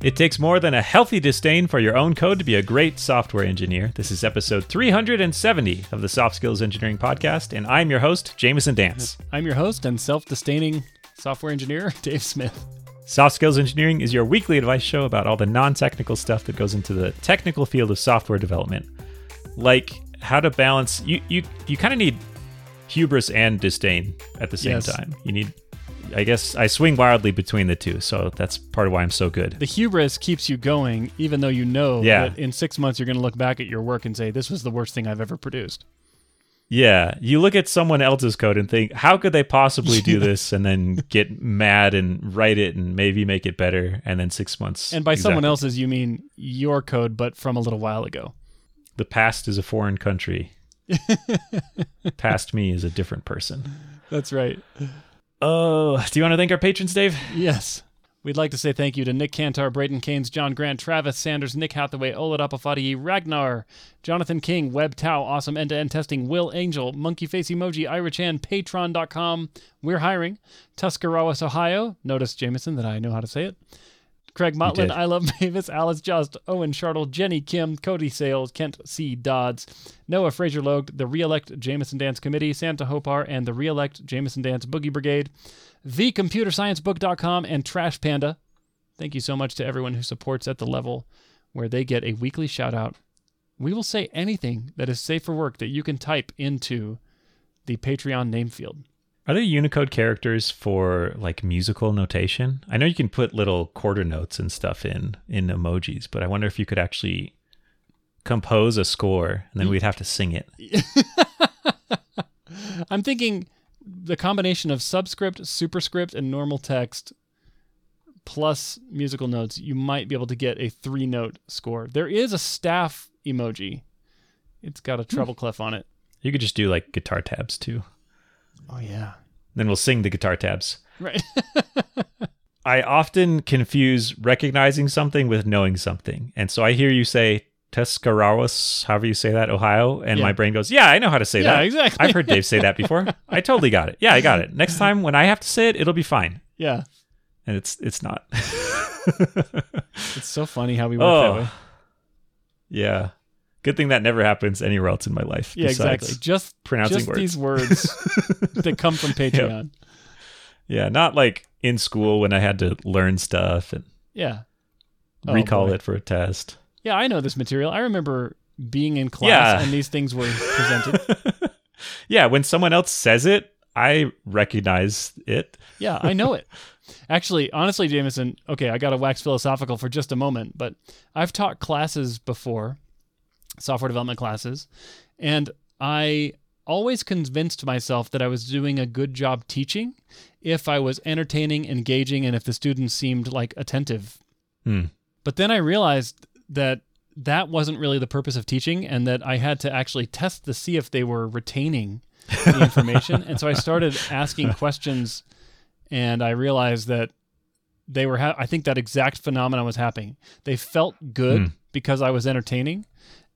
It takes more than a healthy disdain for your own code to be a great software engineer. This is episode 370 of the Soft Skills Engineering Podcast, and I'm your host, Jamison Dance. I'm your host and self disdaining software engineer, Dave Smith. Soft Skills Engineering is your weekly advice show about all the non technical stuff that goes into the technical field of software development. Like how to balance, you, you, you kind of need hubris and disdain at the same Yes. time. You need, I guess, I swing wildly between the two, so that's part of why I'm so good. The hubris keeps you going, even though you know Yeah. that in six months you're going to look back at your work and say, this was the worst thing I've ever produced. Yeah, you look at someone else's code and think, how could they possibly do this? And then get mad and write it and maybe make it better. And then six months. And by someone else's, you mean your code, but from a little while ago. the past is a foreign country. past me is a different person. That's right. Oh, do you want to thank our patrons, Dave? Yes. We'd like to say thank you to Nick Cantar, Braden Keynes, John Grant, Travis Sanders, Nick Hathaway, Olad Apafadi, Ragnar, Jonathan King, Web Tao, Awesome End to End Testing, Will Angel, Monkey Face Emoji, Ira Chan, Patreon.com. We're hiring. Tuscarawas, Ohio. Notice, Jamison, that I know how to say it. Craig. Motlin, I Love Mavis, Alice Jost, Owen Shartle, Jenny Kim, Cody Sales, Kent C. Dodds, Noah Fraser Logue, the Reelect Jamison Dance Committee, Santa Hopar, and the Reelect Jamison Dance Boogie Brigade, thecomputersciencebook.com, and Trash Panda. Thank you so much to everyone who supports at the level where they get a weekly shout out. We will say anything that is safe for work that you can type into the Patreon name field. Are there Unicode characters for like musical notation? I know you can put little quarter notes and stuff in in emojis, but I wonder if you could actually compose a score and then we'd have to sing it. I'm thinking the combination of subscript, superscript, and normal text plus musical notes, you might be able to get a three note score. There is a staff emoji. It's got a hmm. treble clef on it. You could just do like guitar tabs too. Oh yeah. Then we'll sing the guitar tabs. Right. I often confuse recognizing something with knowing something. And so I hear you say Tuscarawas, however you say that, Ohio, and Yeah. my brain goes, Yeah, I know how to say Yeah, that. exactly. I've heard Dave say that before. I totally got it. Yeah, I got it. Next time when I have to say it, it'll be fine. yeah. And it's it's not. It's so funny how we work that oh. way. oh. Yeah. Good thing that never happens anywhere else in my life. Yeah, exactly. Just pronouncing just words. these words that come from Patreon. Yeah, not like in school when I had to learn stuff and Yeah. Oh, recall boy. it for a test. Yeah, I know this material. I remember being in class Yeah. and these things were presented. Yeah, when someone else says it, I recognize it. Yeah, I know it. Actually, honestly, Jamison, okay, I got to wax philosophical for just a moment, but I've taught classes before, software development classes, and I always convinced myself that I was doing a good job teaching if I was entertaining, engaging, and if the students seemed like attentive. Hmm. But then I realized that that wasn't really the purpose of teaching and that I had to actually test to see if they were retaining the information. and so I started asking questions and I realized that they were ha- I think that exact phenomenon was happening. They felt good Hmm. because I was entertaining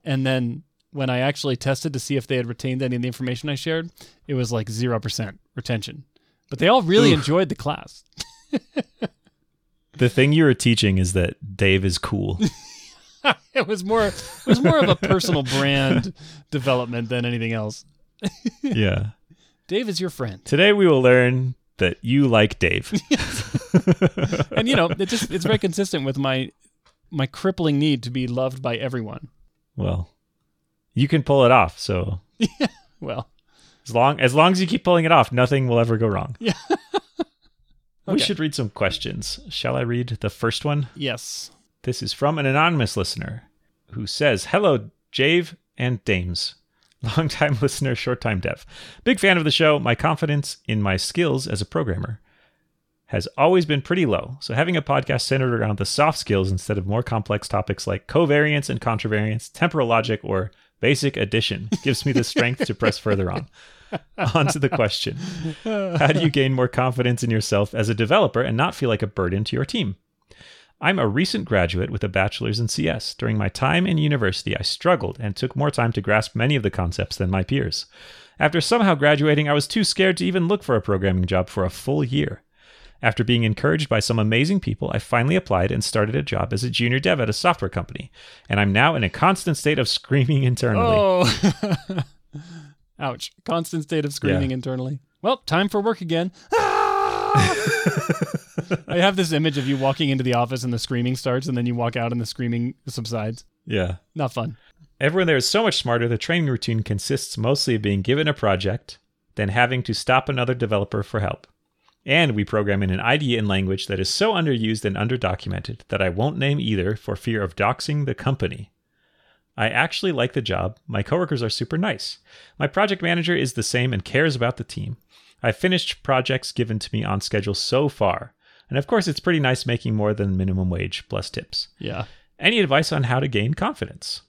and then when I actually tested to see if they had retained any of the information I shared, it was like 0% retention. But they all really Oof. enjoyed the class. The thing you were teaching is that Dave is cool. it was more it was more of a personal brand development than anything else. yeah. Dave is your friend. Today we will learn that you like Dave. And you know, it just it's very consistent with my my crippling need to be loved by everyone. Well, you can pull it off. So Well, as long as long as you keep pulling it off, nothing will ever go wrong. Yeah. We should read some questions. Shall I read the first one? yes. This is from an anonymous listener who says, Hello, Jave and Dames. Long time listener, short time dev. Big fan of the show. My confidence in my skills as a programmer has always been pretty low. So having a podcast centered around the soft skills instead of more complex topics like covariance and contravariance, temporal logic, or basic addition gives me the strength to press further on. on to the question How do you gain more confidence in yourself as a developer and not feel like a burden to your team? I'm a recent graduate with a bachelor's in CS. During my time in university, I struggled and took more time to grasp many of the concepts than my peers. After somehow graduating, I was too scared to even look for a programming job for a full year. After being encouraged by some amazing people, I finally applied and started a job as a junior dev at a software company. And I'm now in a constant state of screaming internally. Oh. Ouch. Constant state of screaming Yeah. internally. Well, time for work again. Ah! I have this image of you walking into the office and the screaming starts, and then you walk out and the screaming subsides. Yeah. Not fun. Everyone there is so much smarter. The training routine consists mostly of being given a project, then having to stop another developer for help. And we program in an IDE and language that is so underused and underdocumented that I won't name either for fear of doxing the company. I actually like the job. My coworkers are super nice. My project manager is the same and cares about the team. I've finished projects given to me on schedule so far. And of course, it's pretty nice making more than minimum wage plus tips. Yeah. Any advice on how to gain confidence?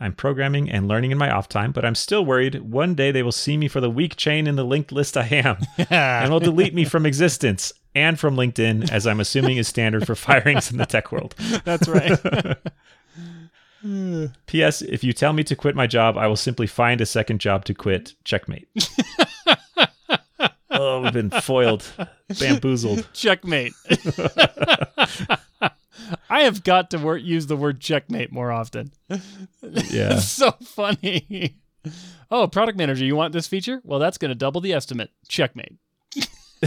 I'm programming and learning in my off time, but I'm still worried one day they will see me for the weak chain in the linked list I am and will delete me from existence and from LinkedIn, as I'm assuming is standard for firings in the tech world. That's right. P.S. If you tell me to quit my job, I will simply find a second job to quit. Checkmate. oh, we've been foiled, bamboozled. checkmate. I have got to wor- use the word checkmate more often. Yeah. It's so funny. Oh, product manager, you want this feature? Well, that's going to double the estimate. Checkmate.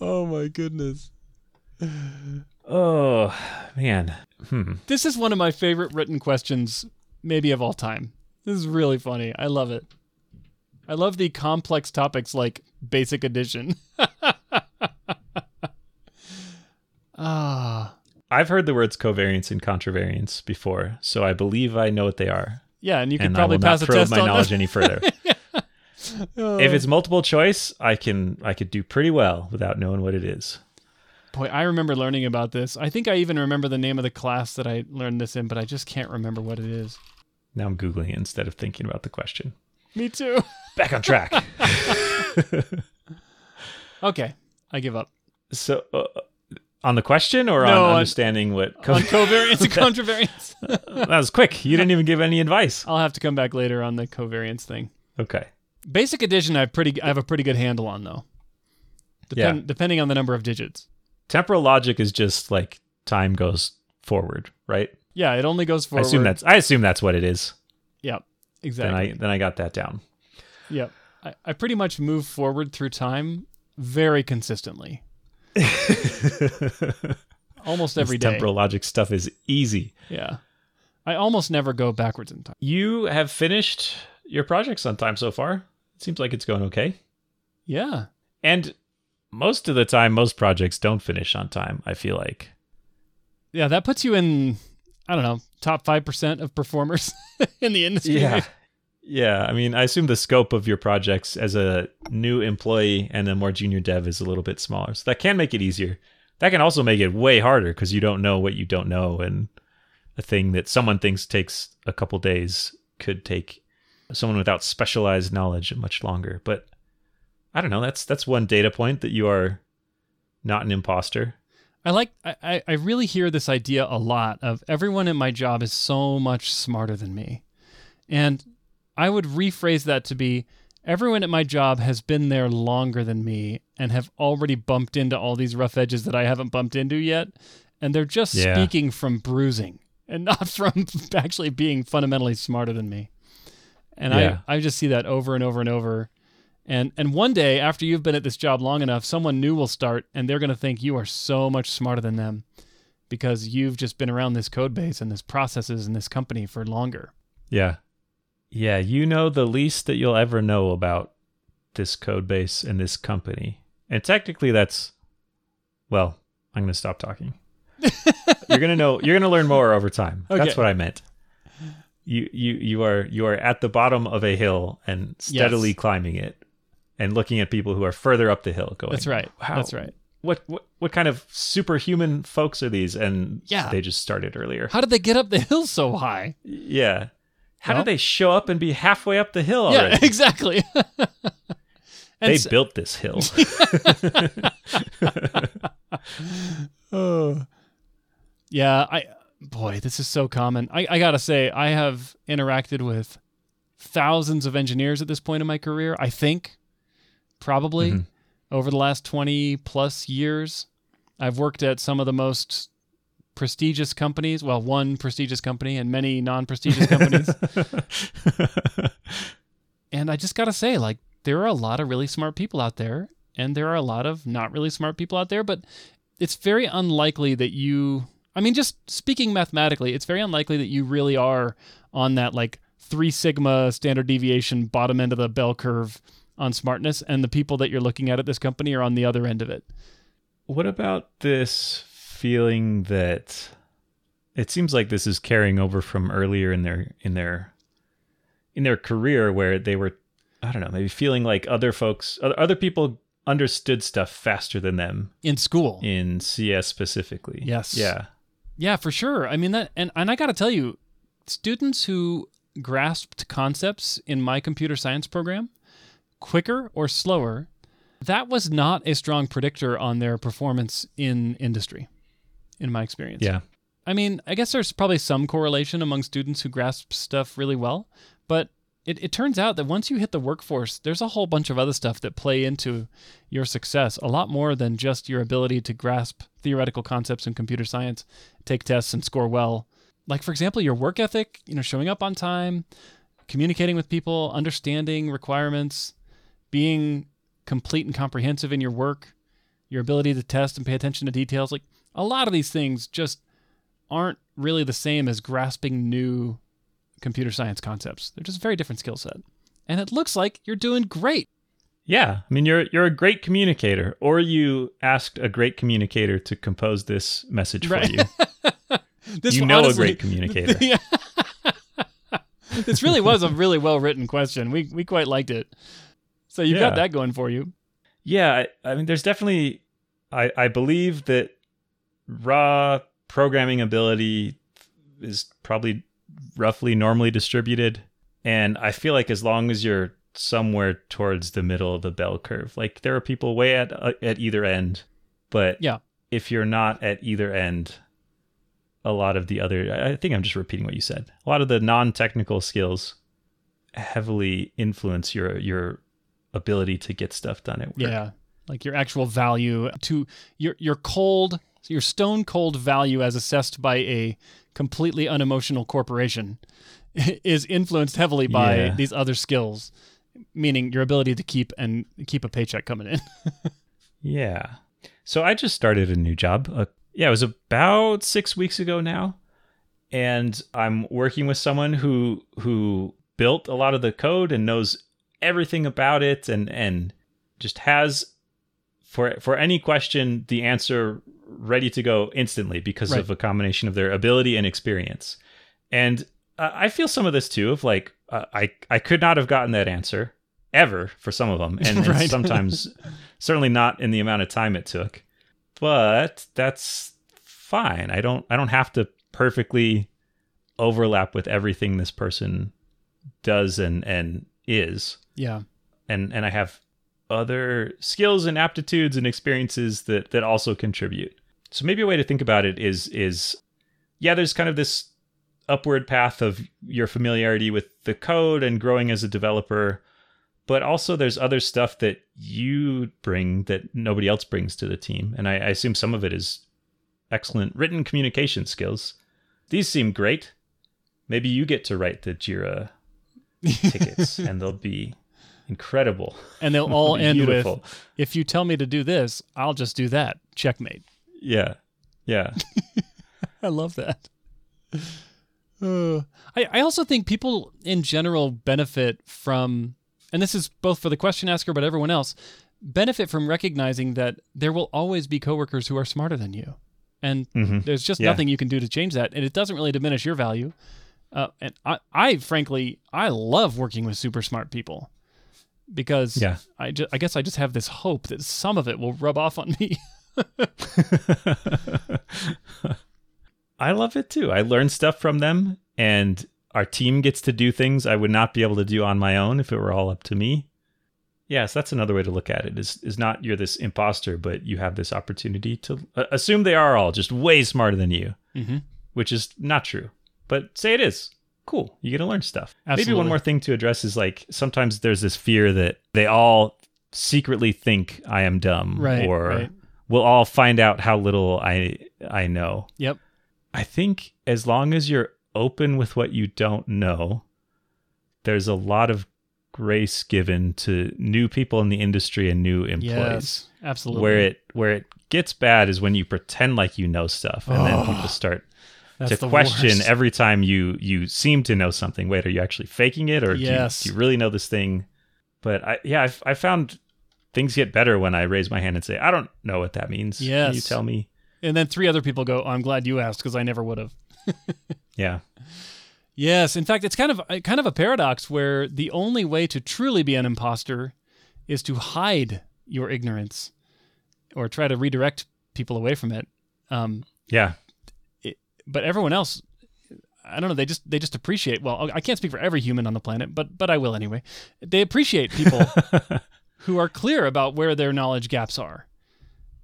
oh my goodness. Oh, man. Hmm. This is one of my favorite written questions, maybe of all time. This is really funny. I love it. I love the complex topics like basic addition. I've heard the words covariance and contravariance before, so I believe I know what they are. Yeah, and you can and probably I will pass not a probe test my knowledge them. any further. if it's multiple choice, I can I could do pretty well without knowing what it is. Boy, I remember learning about this. I think I even remember the name of the class that I learned this in, but I just can't remember what it is. Now I'm googling it instead of thinking about the question. Me too. Back on track. Okay, I give up. so, uh, on the question or No, on on- understanding what? Co- On covariance and contravariance. that was quick. You didn't even give any advice. I'll have to come back later on the covariance thing. Okay. Basic addition, I have pretty, I have a pretty good handle on though. Depend, Yeah. Depending on the number of digits. Temporal logic is just like time goes forward, right? Yeah, it only goes forward. I assume that's I assume that's what it is. Yep, Then exactly. I then I got that down. Yep. I, I pretty much move forward through time very consistently. Almost every day. temporal logic stuff is easy. Yeah. I almost never go backwards in time. You have finished your projects on time so far. It seems like it's going okay. Yeah. And most of the time, most projects don't finish on time, I feel like. Yeah, that puts you in I don't know, top 5% of performers in the industry. Yeah. I mean, I assume the scope of your projects as a new employee and a more junior dev is a little bit smaller. So that can make it easier. That can also make it way harder because you don't know what you don't know. And a thing that someone thinks takes a couple days could take someone without specialized knowledge much longer. But I don't know. That's that's one data point that you are not an imposter. I like I, I- really hear this idea a lot of everyone in my job is so much smarter than me. And I would rephrase that to be everyone at my job has been there longer than me and have already bumped into all these rough edges that I haven't bumped into yet. And they're just Yeah. speaking from bruising and not from actually being fundamentally smarter than me. And Yeah. I, I just see that over and over and over. And and one day after you've been at this job long enough, someone new will start and they're going to think you are so much smarter than them because you've just been around this code base and this processes and this company for longer. Yeah. Yeah, you know the least that you'll ever know about this code base and this company. And technically that's well, I'm going to stop talking. you're going to know you're going to learn more over time. That's what I meant. You you you are you are at the bottom of a hill and steadily Yes. climbing it and looking at people who are further up the hill going. That's right. Wow. That's right. What what what kind of superhuman folks are these and Yeah. they just started earlier. How did they get up the hill so high? Yeah. How Well- did they show up and be halfway up the hill already? Yeah, exactly. they built this hill. Oh. Yeah, I boy, this is so common. I, I gotta say, I have interacted with thousands of engineers at this point in my career. I think probably Mhm. over the last 20 plus years. I've worked at some of the most prestigious companies, well, one prestigious company and many non-prestigious companies. And I just got to say, like, there are a lot of really smart people out there, and there are a lot of not really smart people out there, but it's very unlikely that you, I mean, just speaking mathematically, it's very unlikely that you really are on that, like, three sigma standard deviation bottom end of the bell curve on smartness, and the people that you're looking at at this company are on the other end of it. What about this feeling that it seems like this is carrying over from earlier in their in their in their career where they were I don't know, maybe feeling like other folks other people understood stuff faster than them In school. in CS specifically. Yes. Yeah. Yeah, for sure. I mean that and, and I gotta tell you, students who grasped concepts in my computer science program quicker or slower, that was not a strong predictor on their performance in industry, in my experience. Yeah. I mean, I guess there's probably some correlation among students who grasp stuff really well, but it, it turns out that once you hit the workforce, there's a whole bunch of other stuff that play into your success, a lot more than just your ability to grasp theoretical concepts in computer science, take tests, and score well. Like, for example, your work ethic, you know, showing up on time, communicating with people, understanding requirements, being complete and comprehensive in your work, your ability to test and pay attention to details. Like, a lot of these things just aren't really the same as grasping new computer science concepts. They're just a very different skill set. And it looks like you're doing great. Yeah. I mean you're you're a great communicator or you asked a great communicator to compose this message for you. This you know honestly- a great communicator. yeah. this really was a really well written question. We we quite liked it. So you've got that going for you. Yeah, I, I mean, there's definitely, I, I believe that raw programming ability is probably roughly normally distributed. And I feel like as long as you're somewhere towards the middle of the bell curve, like there are people way at, uh, at either end, but Yeah. if you're not at either end, a lot of the other, I think I'm just repeating what you said. A lot of the non-technical skills heavily influence your, your ability to get stuff done at work. Yeah. Like your actual value to your your cold your stone cold value as assessed by a completely unemotional corporation is influenced heavily by Yeah. these other skills, meaning your ability to keep and keep a paycheck coming in. Yeah. So I just started a new job. Uh, yeah, it was about six weeks ago now, and I'm working with someone who who built a lot of the code and knows everything about it, and and just has for for any question the answer ready to go instantly because Right. of a combination of their ability and experience. And uh, I feel some of this too of like uh, I I could not have gotten that answer ever for some of them, and, and sometimes certainly not in the amount of time it took. But that's fine. I don't I don't have to perfectly overlap with everything this person does and and is yeah. and and I have other skills and aptitudes and experiences that that also contribute. So maybe a way to think about it is is yeah, there's kind of this upward path of your familiarity with the code and growing as a developer, but also there's other stuff that you bring that nobody else brings to the team. And I, I assume some of it is excellent written communication skills. These seem great. Maybe you get to write the Jira tickets and they'll be incredible. And they'll all end with if you tell me to do this, I'll just do that. Checkmate. Yeah. Yeah. I love that. Uh, I, I also think people in general benefit from, and this is both for the question asker but everyone else, benefit from recognizing that there will always be coworkers who are smarter than you, and Mhm. there's just Yeah. nothing you can do to change that, and it doesn't really diminish your value. Uh, and I, I frankly, I love working with super smart people because Yeah. I, ju- I guess I just have this hope that some of it will rub off on me. I love it too. I learn stuff from them and our team gets to do things I would not be able to do on my own if it were all up to me. Yes, that's another way to look at it. Is is not you're this imposter, but you have this opportunity to uh, assume they are all just way smarter than you, mm-hmm. which is not true. But say it is. Cool. You get to learn stuff. Maybe one more thing to address is like sometimes there's this fear that they all secretly think I am dumb Right, or right. We'll all find out how little I I know. Yep. I think as long as you're open with what you don't know, there's a lot of grace given to new people in the industry and new employees. Yes. Absolutely. Where it where it gets bad is when you pretend like you know stuff and then Oh, people start to question worst. every time you you seem to know something. Wait, are you actually faking it, or Yes. do, you, do you really know this thing? But I yeah, I've, I found things get better when I raise my hand and say, I don't know what that means. Can you tell me? And then three other people go, oh, I'm glad you asked because I never would have. Yeah, Yes, in fact, it's kind of kind of a paradox where the only way to truly be an imposter is to hide your ignorance or try to redirect people away from it. Um, yeah, but everyone else, I don't know. They just they just appreciate. Well, I can't speak for every human on the planet, but but I will anyway. They appreciate people who are clear about where their knowledge gaps are,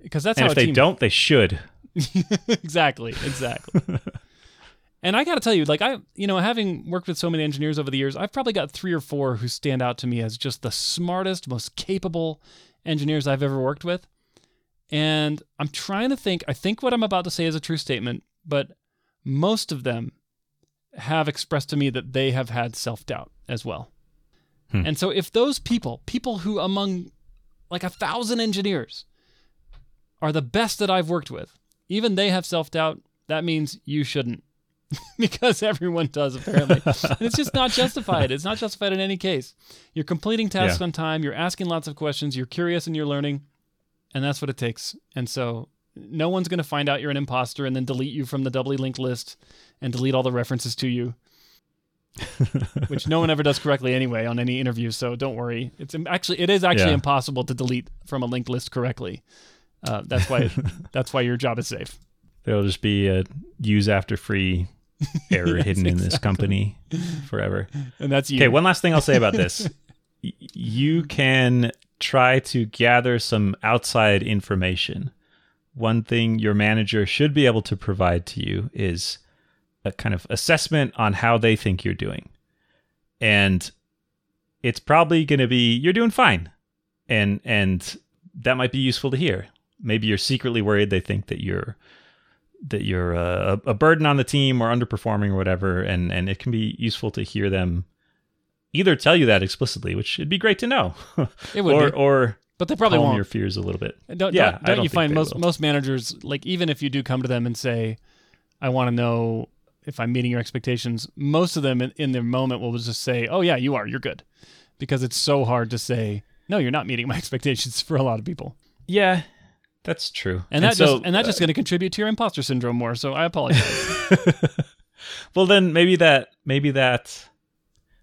because that's and how if they don't, they should. exactly, exactly. and I got to tell you, like I, you know, having worked with so many engineers over the years, I've probably got three or four who stand out to me as just the smartest, most capable engineers I've ever worked with. And I'm trying to think. I think what I'm about to say is a true statement, but most of them have expressed to me that they have had self doubt as well. Hmm. And so, if those people, people who among like a thousand engineers, are the best that I've worked with, even they have self doubt, that means you shouldn't. because everyone does, apparently. and it's just not justified. It's not justified in any case. You're completing tasks Yeah. on time, you're asking lots of questions, you're curious and you're learning, and that's what it takes. And so, no one's going to find out you're an imposter and then delete you from the doubly linked list and delete all the references to you, which no one ever does correctly anyway on any interview. So don't worry. It's actually it is actually Yeah. impossible to delete from a linked list correctly. Uh, that's why that's why your job is safe. There'll just be a use after free error Yes, hidden in this company forever. And that's you. Okay, one last thing I'll say about this. Y- you can try to gather some outside information. One thing your manager should be able to provide to you is a kind of assessment on how they think you're doing. And it's probably going to be you're doing fine. And and that might be useful to hear. Maybe you're secretly worried they think that you're that you're uh, a, a burden on the team or underperforming or whatever and and it can be useful to hear them either tell you that explicitly which it'd be great to know It would or be. or but they probably calm won't. your fears a little bit Don't, Yeah, don't, don't don't you find most will. most managers like even if you do come to them and say, "I want to know if I'm meeting your expectations," most of them in, in their moment will just say, "Oh yeah, you are. You're good," because it's so hard to say, "No, you're not meeting my expectations." For a lot of people, yeah that's true and, that so, just and that's just uh, going to contribute to your imposter syndrome more. So I apologize. well then maybe that maybe that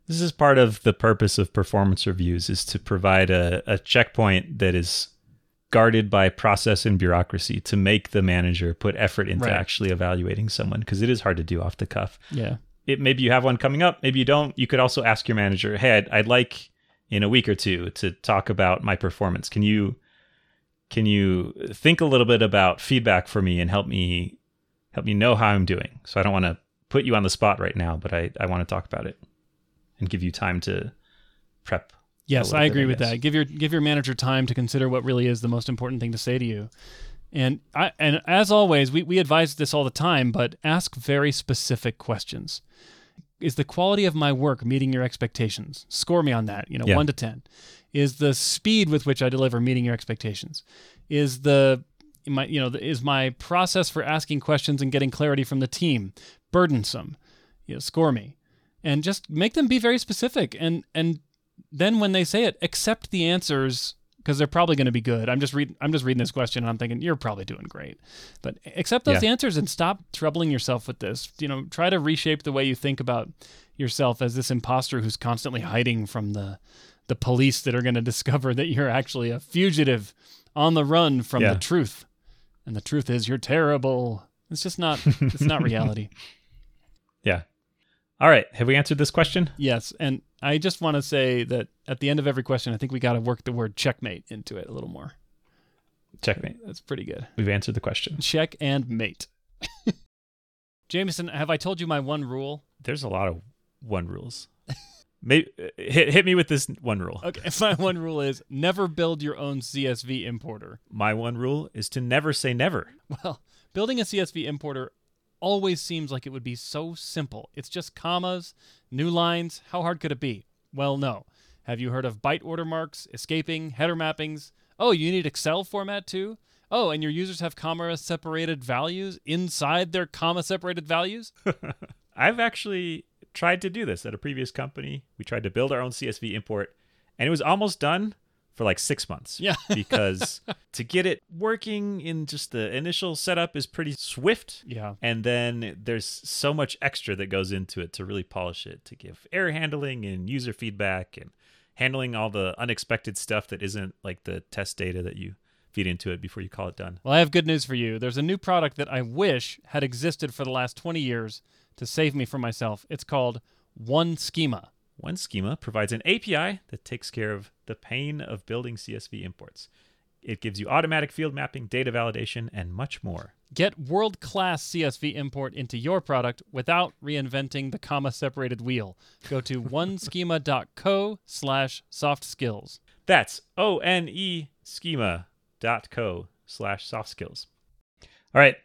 this is part of the purpose of performance reviews is to provide a, a checkpoint that is guarded by process and bureaucracy to make the manager put effort into Right. actually evaluating someone because it is hard to do off the cuff. Yeah, it maybe you have one coming up maybe you don't. You could also ask your manager hey I'd, I'd like in a week or two to talk about my performance. Can you can you think a little bit about feedback for me and help me help me know how i'm doing? So i don't want to put you on the spot right now but i, I want to talk about it and give you time to prep Yes, I agree with that. Give your give your manager time to consider what really is the most important thing to say to you. And I and as always, we, we advise this all the time, but ask very specific questions. Is the quality of my work meeting your expectations? Score me on that, you know, Yeah. one to ten. Is the speed with which I deliver meeting your expectations? Is the my you know, is my process for asking questions and getting clarity from the team burdensome? You know, score me. And just make them be very specific and and then when they say it, accept the answers because they're probably going to be good. I'm just reading. I'm just reading this question, and I'm thinking you're probably doing great, but accept those Yeah. answers and stop troubling yourself with this. You know, try to reshape the way you think about yourself as this imposter who's constantly hiding from the the police that are going to discover that you're actually a fugitive on the run from Yeah. the truth, and the truth is you're terrible. It's just not. It's not reality. yeah all right have we answered this question Yes, and I just want to say that at the end of every question, I think we got to work the word checkmate into it a little more. checkmate That's pretty good. we've answered the question Check and mate. Jamison, have I told you my one rule? there's a lot of one rules Maybe, hit hit me with this one rule. Okay, my one rule is never build your own CSV importer. My one rule is to never say never. Well, building a CSV importer always seems like it would be so simple. It's just commas, new lines. How hard could it be? Well, no. Have you heard of byte order marks, escaping, header mappings? Oh, you need Excel format too? Oh, and your users have comma separated values inside their comma separated values? I've actually tried to do this at a previous company. We tried to build our own CSV import, and it was almost done for like six months. Yeah. because to get it working in just the initial setup is pretty swift. Yeah. And then there's so much extra that goes into it to really polish it, to give error handling and user feedback and handling all the unexpected stuff that isn't like the test data that you feed into it before you call it done. Well, I have good news for you. There's a new product that I wish had existed for the last 20 years to save me from myself. It's called OneSchema. OneSchema provides an API that takes care of the pain of building CSV imports. It gives you automatic field mapping, data validation, and much more. Get world class CSV import into your product without reinventing the comma separated wheel. Go to oneschema.co slash soft skills. That's O N E schema.co slash soft skills. All right.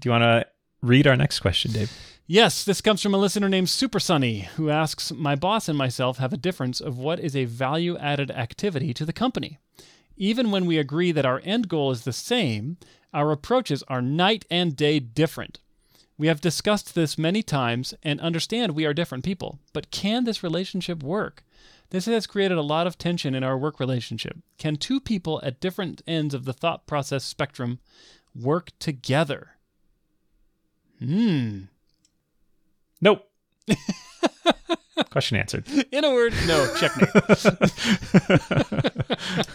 Do you want to read our next question, Dave? Yes, this comes from a listener named Super Sunny, who asks My boss and myself have a difference of what is a value added activity to the company. Even when we agree that our end goal is the same, our approaches are night and day different. We have discussed this many times and understand we are different people, but can this relationship work? This has created a lot of tension in our work relationship. Can two people at different ends of the thought process spectrum work together? Hmm. Nope. Question answered. In a word, no. Checkmate.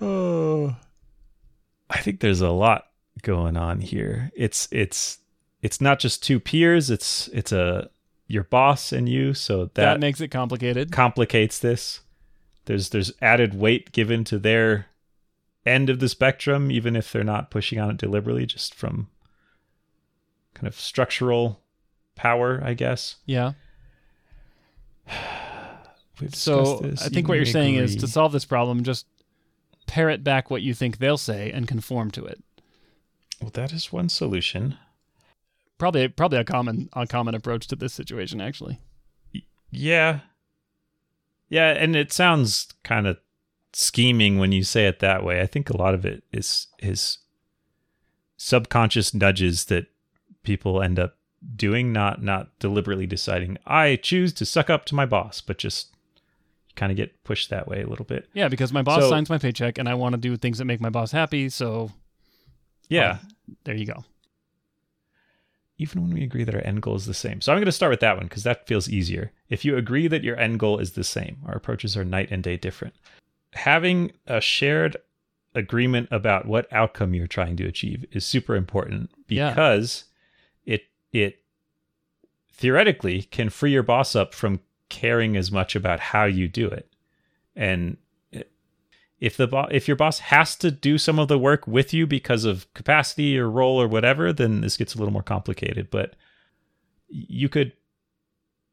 oh. I think there's a lot going on here. It's it's it's not just two peers, it's it's a your boss and you, so that, that makes it complicated. complicates this. There's there's added weight given to their end of the spectrum, even if they're not pushing on it deliberately, just from kind of structural power, I guess. Yeah. So this. I You think what you're saying is to solve this problem, just parrot back what you think they'll say and conform to it. well, that is one solution. Probably, probably a common, a common approach to this situation. Actually, Yeah. Yeah, and it sounds kind of scheming when you say it that way. I think a lot of it is is subconscious nudges that people end up doing, not not deliberately deciding I choose to suck up to my boss, but just kind of get pushed that way a little bit. yeah, because my boss So- signs my paycheck, and I want to do things that make my boss happy. So Yeah. Oh, there you go. even when we agree that our end goal is the same. So I'm going to start with that one because that feels easier. If you agree that your end goal is the same, our approaches are night and day different. Having a shared agreement about what outcome you're trying to achieve is super important because it it theoretically can free your boss up from caring as much about how you do it. And if the bo- if your boss has to do some of the work with you because of capacity or role or whatever, then this gets a little more complicated. But you could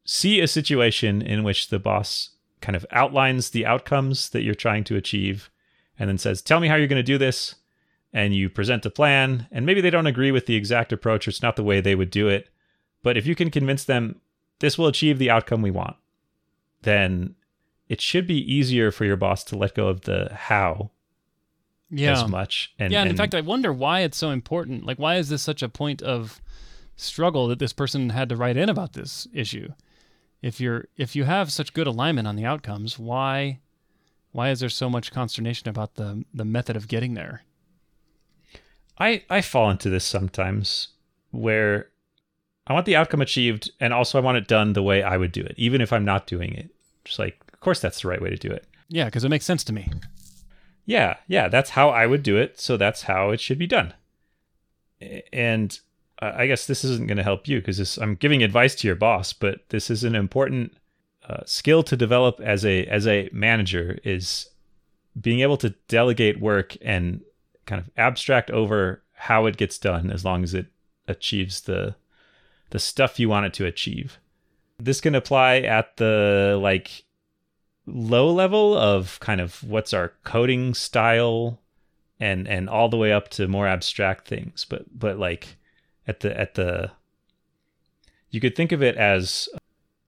see a situation in which the boss kind of outlines the outcomes that you're trying to achieve and then says, "Tell me how you're going to do this." And you present a plan, and maybe they don't agree with the exact approach, or it's not the way they would do it. But if you can convince them this will achieve the outcome we want, then it should be easier for your boss to let go of the how Yeah, as much. And, yeah. And in fact, I wonder why it's so important. Like, why is this such a point of struggle that this person had to write in about this issue? If you're if you have such good alignment on the outcomes, why why is there so much consternation about the the method of getting there? I I fall into this sometimes where I want the outcome achieved and also I want it done the way I would do it, even if I'm not doing it. Just like, of course that's the right way to do it. Yeah, because it makes sense to me. Yeah, yeah, that's how I would do it, so that's how it should be done. And I guess this isn't going to help you because I'm giving advice to your boss, but this is an important uh, skill to develop as a as a manager is being able to delegate work and kind of abstract over how it gets done as long as it achieves the the stuff you want it to achieve. this can apply at the like low level of kind of what's our coding style and and all the way up to more abstract things but but like at the at the you could think of it as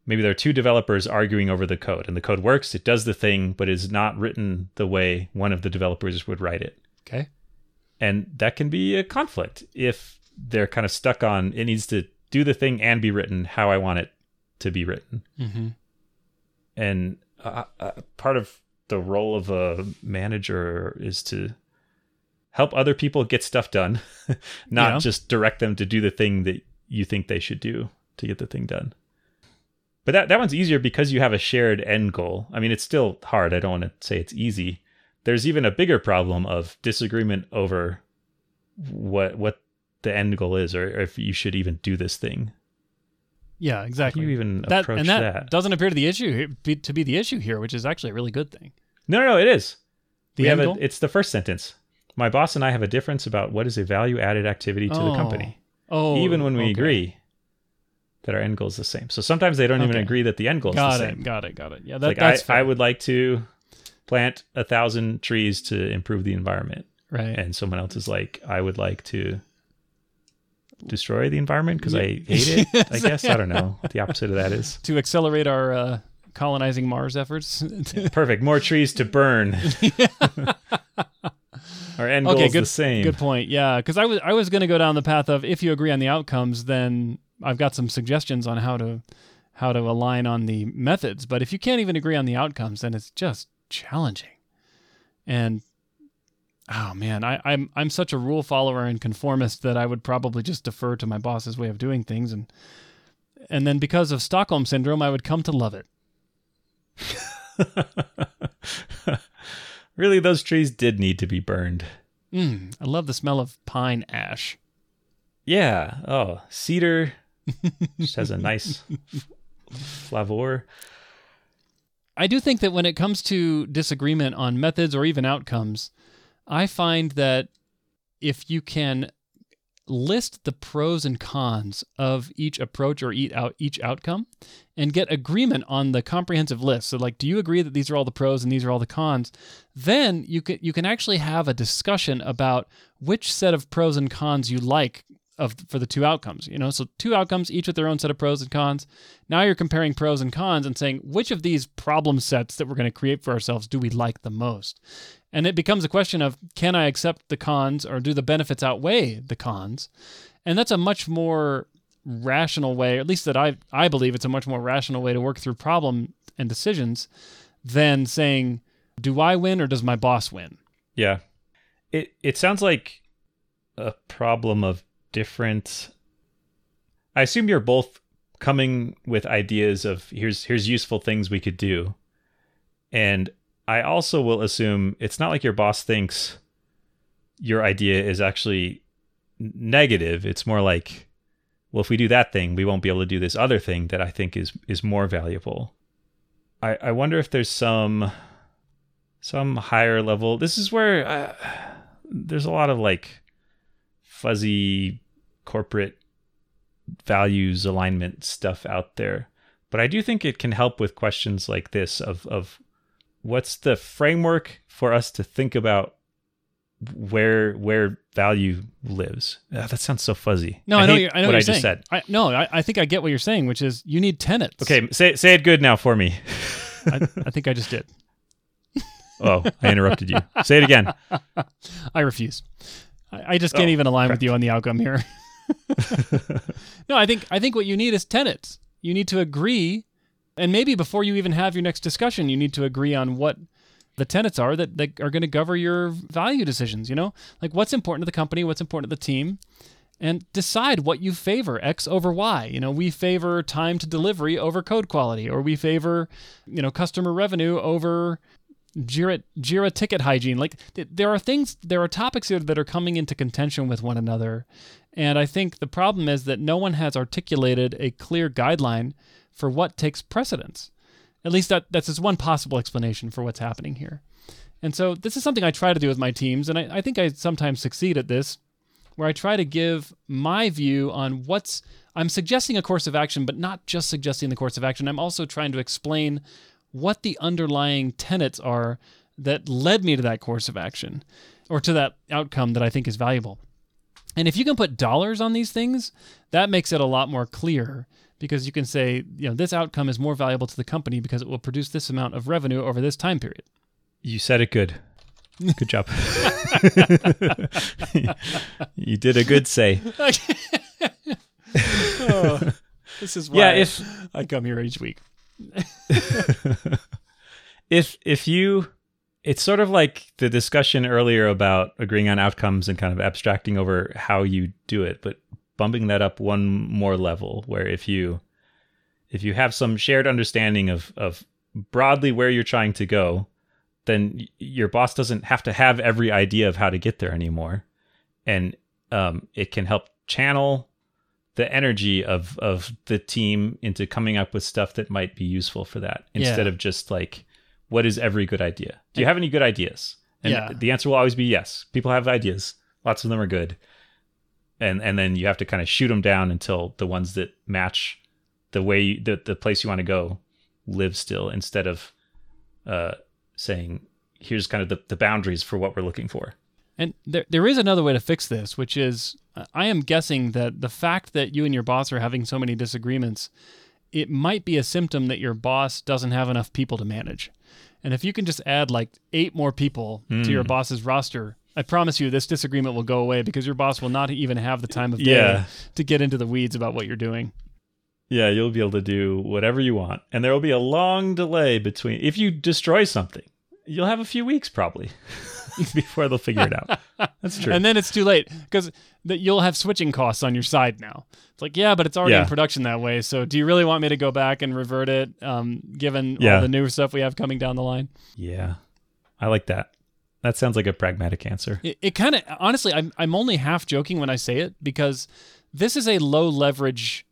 maybe there are two developers arguing over the code and the code works it does the thing but is not written the way one of the developers would write it Okay. And that can be a conflict if they're kind of stuck on it needs to do the thing and be written how i want it to be written. Mm-hmm. and uh, uh, part of the role of a manager is to help other people get stuff done not Yeah. just direct them to do the thing that you think they should do to get the thing done. But that, that one's easier because you have a shared end goal. I mean it's still hard. I don't want to say it's easy there's even a bigger problem of disagreement over what what the end goal is or if you should even do this thing Yeah, how exactly. you even that approach and that, that, doesn't appear to the issue be, to be the issue here, which is actually a really good thing. no no no it is The we have a, it's the first sentence my boss and i have a difference about what is a value added activity to the oh. company Oh, even when we okay. agree that our end goal is the same so sometimes they don't even agree that the end goal is Got the it. same Got it. Got it. Yeah, that, like that's I, I would like to plant a thousand trees to improve the environment right. and someone else is like i would like to destroy the environment because i Yeah. hate it i guess i don't know what the opposite of that is to accelerate our uh, colonizing Mars efforts. perfect more trees to burn our end goal okay, is good. the same Good point. Yeah, because I was I was going to go down the path of if you agree on the outcomes, then I've got some suggestions on how to how to align on the methods. But if you can't even agree on the outcomes, then it's just challenging. And oh man, I, I'm I'm such a rule follower and conformist that I would probably just defer to my boss's way of doing things, and and then because of Stockholm syndrome, I would come to love it. really those trees did need to be burned Mm, I love the smell of pine ash. Yeah. Oh, cedar just has a nice flavor. I do think that when it comes to disagreement on methods or even outcomes, I find that if you can list the pros and cons of each approach or each, outcome and get agreement on the comprehensive list. So like do you agree that these are all the pros and these are all the cons? Then you can you can actually have a discussion about which set of pros and cons you like of for the two outcomes. You know, so two outcomes each with their own set of pros and cons. Now you're comparing pros and cons and saying which of these problem sets that we're going to create for ourselves do we like the most? And it becomes a question of can I accept the cons or do the benefits outweigh the cons? And that's a much more rational way, at least that I I believe it's a much more rational way to work through problem and decisions than saying do I win or does my boss win? Yeah. It it sounds like a problem of different I assume you're both coming with ideas of here's here's useful things we could do. And I also will assume it's not like your boss thinks your idea is actually negative. It's more like well if we do that thing, we won't be able to do this other thing that I think is is more valuable. I I wonder if there's some some higher level. This is where uh, there's a lot of like fuzzy corporate values alignment stuff out there. But I do think it can help with questions like this of of what's the framework for us to think about where where value lives. Ah, that sounds so fuzzy. No, I, know hate you're, I know what what I you're just saying. said. I, no, I, I think I get what you're saying, which is you need tenets. Okay, say say it good now for me. I, I think I just did. Oh, I interrupted you. Say it again. I refuse. I, I just can't Oh, even align with you on the outcome here. no, I think I think what you need is tenets. You need to agree, and maybe before you even have your next discussion, you need to agree on what the tenets are that, that are going to govern your value decisions. You know, like what's important to the company, what's important to the team, and decide what you favor X over Y. You know, we favor time to delivery over code quality, or we favor, you know, customer revenue over Jira, Jira ticket hygiene. Like th- there are things, there are topics here that are coming into contention with one another. And I think the problem is that no one has articulated a clear guideline for what takes precedence. At least that, that's just one possible explanation for what's happening here. And so this is something I try to do with my teams, and I, I think I sometimes succeed at this. where I try to give my view on what's I'm suggesting a course of action, but not just suggesting the course of action. I'm also trying to explain what the underlying tenets are that led me to that course of action or to that outcome that I think is valuable. And if you can put dollars on these things, that makes it a lot more clear because you can say, you know, this outcome is more valuable to the company because it will produce this amount of revenue over this time period. You said it good. Good job. you did a good say. oh, this is why Yeah, if I come here each week. if if you it's sort of like the discussion earlier about agreeing on outcomes and kind of abstracting over how you do it, but bumping that up one more level where if you if you have some shared understanding of of broadly where you're trying to go, then your boss doesn't have to have every idea of how to get there anymore. And um, it can help channel the energy of of the team into coming up with stuff that might be useful for that instead Yeah. of just like what is every good idea? Do you have any good ideas? And Yeah. the answer will always be yes. People have ideas. Lots of them are good. And and then you have to kind of shoot them down until the ones that match the way you, the, the place you want to go live still instead of uh saying here's kind of the, the boundaries for what we're looking for. And there, there is another way to fix this, which is I am guessing that the fact that you and your boss are having so many disagreements, it might be a symptom that your boss doesn't have enough people to manage. And if you can just add like eight more people to your Hmm. boss's roster, I promise you this disagreement will go away because your boss will not even have the time of day Yeah. to get into the weeds about what you're doing. Yeah, you'll be able to do whatever you want. And there will be a long delay between if you destroy something, you'll have a few weeks probably before they'll figure it out. That's true. And then it's too late because that you'll have switching costs on your side now. It's like, yeah, but it's already in production that way. So do you really want me to go back and revert it, um, given Yeah. all the new stuff we have coming down the line? yeah. I like that. That sounds like a pragmatic answer. It, it kind of, honestly, I'm, I'm only half joking when I say it because this is a low leverage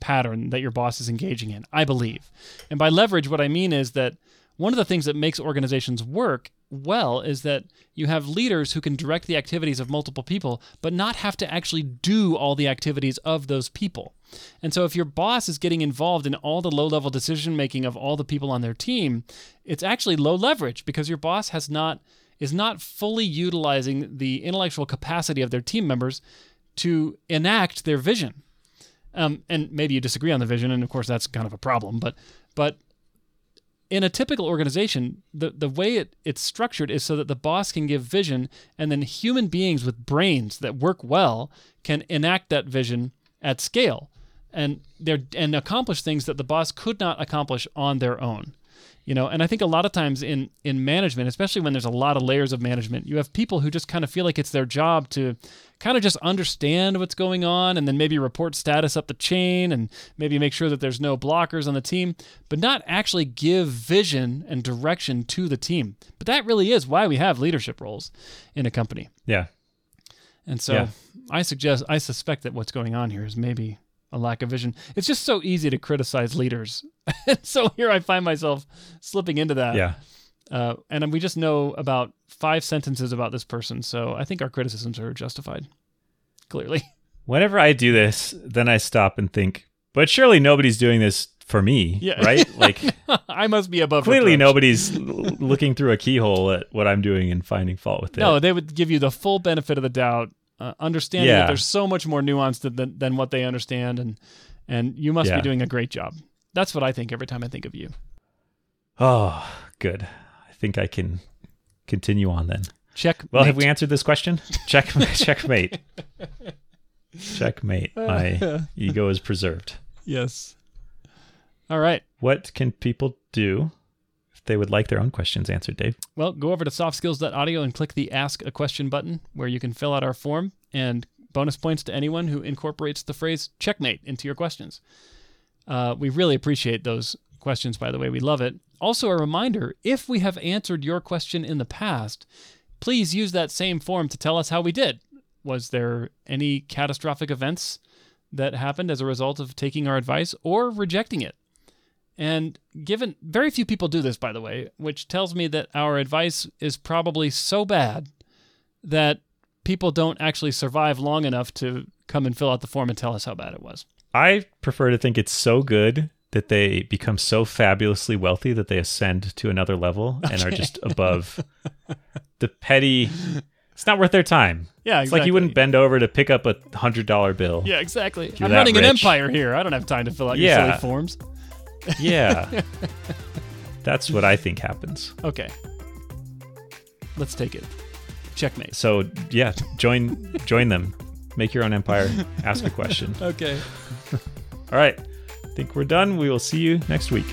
pattern that your boss is engaging in, I believe. And by leverage, what I mean is that one of the things that makes organizations work well is that you have leaders who can direct the activities of multiple people, but not have to actually do all the activities of those people. And so, if your boss is getting involved in all the low level decision making of all the people on their team, it's actually low leverage because your boss has not is not fully utilizing the intellectual capacity of their team members to enact their vision. Um, and maybe you disagree on the vision, and of course that's kind of a problem. But but in a typical organization, the, the way it, it's structured is so that the boss can give vision, and then human beings with brains that work well can enact that vision at scale, and they're and accomplish things that the boss could not accomplish on their own. You know, and I think a lot of times in in management, especially when there's a lot of layers of management, you have people who just kind of feel like it's their job to kind of just understand what's going on and then maybe report status up the chain and maybe make sure that there's no blockers on the team, but not actually give vision and direction to the team. But that really is why we have leadership roles in a company. Yeah. And so Yeah. I suggest I suspect that what's going on here is maybe a lack of vision. It's just so easy to criticize leaders. and so here I find myself slipping into that. Yeah. Uh, and we just know about five sentences about this person, so I think our criticisms are justified. Clearly. Whenever I do this, then I stop and think, but surely nobody's doing this for me, Yeah. right? Like I must be above clearly nobody's looking through a keyhole at what I'm doing and finding fault with it. No, they would give you the full benefit of the doubt, uh, understanding that there's so much more nuance than, than, than what they understand, and and you must Yeah. be doing a great job. That's what I think every time I think of you. Oh, good. I think I can continue on then. Check. Well, have we answered this question? Check, checkmate. Checkmate. My ego is preserved. Yes. All right. What can people do they would like their own questions answered, Dave? Well, go over to softskills.audio and click the Ask a Question button where you can fill out our form and bonus points to anyone who incorporates the phrase checkmate into your questions. Uh, we really appreciate those questions, by the way. We love it. Also, a reminder if we have answered your question in the past, please use that same form to tell us how we did. Was there any catastrophic events that happened as a result of taking our advice or rejecting it? And given very few people do this, by the way, which tells me that our advice is probably so bad that people don't actually survive long enough to come and fill out the form and tell us how bad it was. I prefer to think it's so good that they become so fabulously wealthy that they ascend to another level and are just above the petty. It's not worth their time. Yeah, exactly. It's like you wouldn't bend over to pick up a hundred dollar bill. Yeah, exactly. I'm running an empire here. I don't have time to fill out your Yeah. silly forms. Yeah. That's what I think happens. Okay. Let's take it. Checkmate. So yeah, join join them. Make your own empire. Ask a question. Okay. All right. I think we're done. We will see you next week.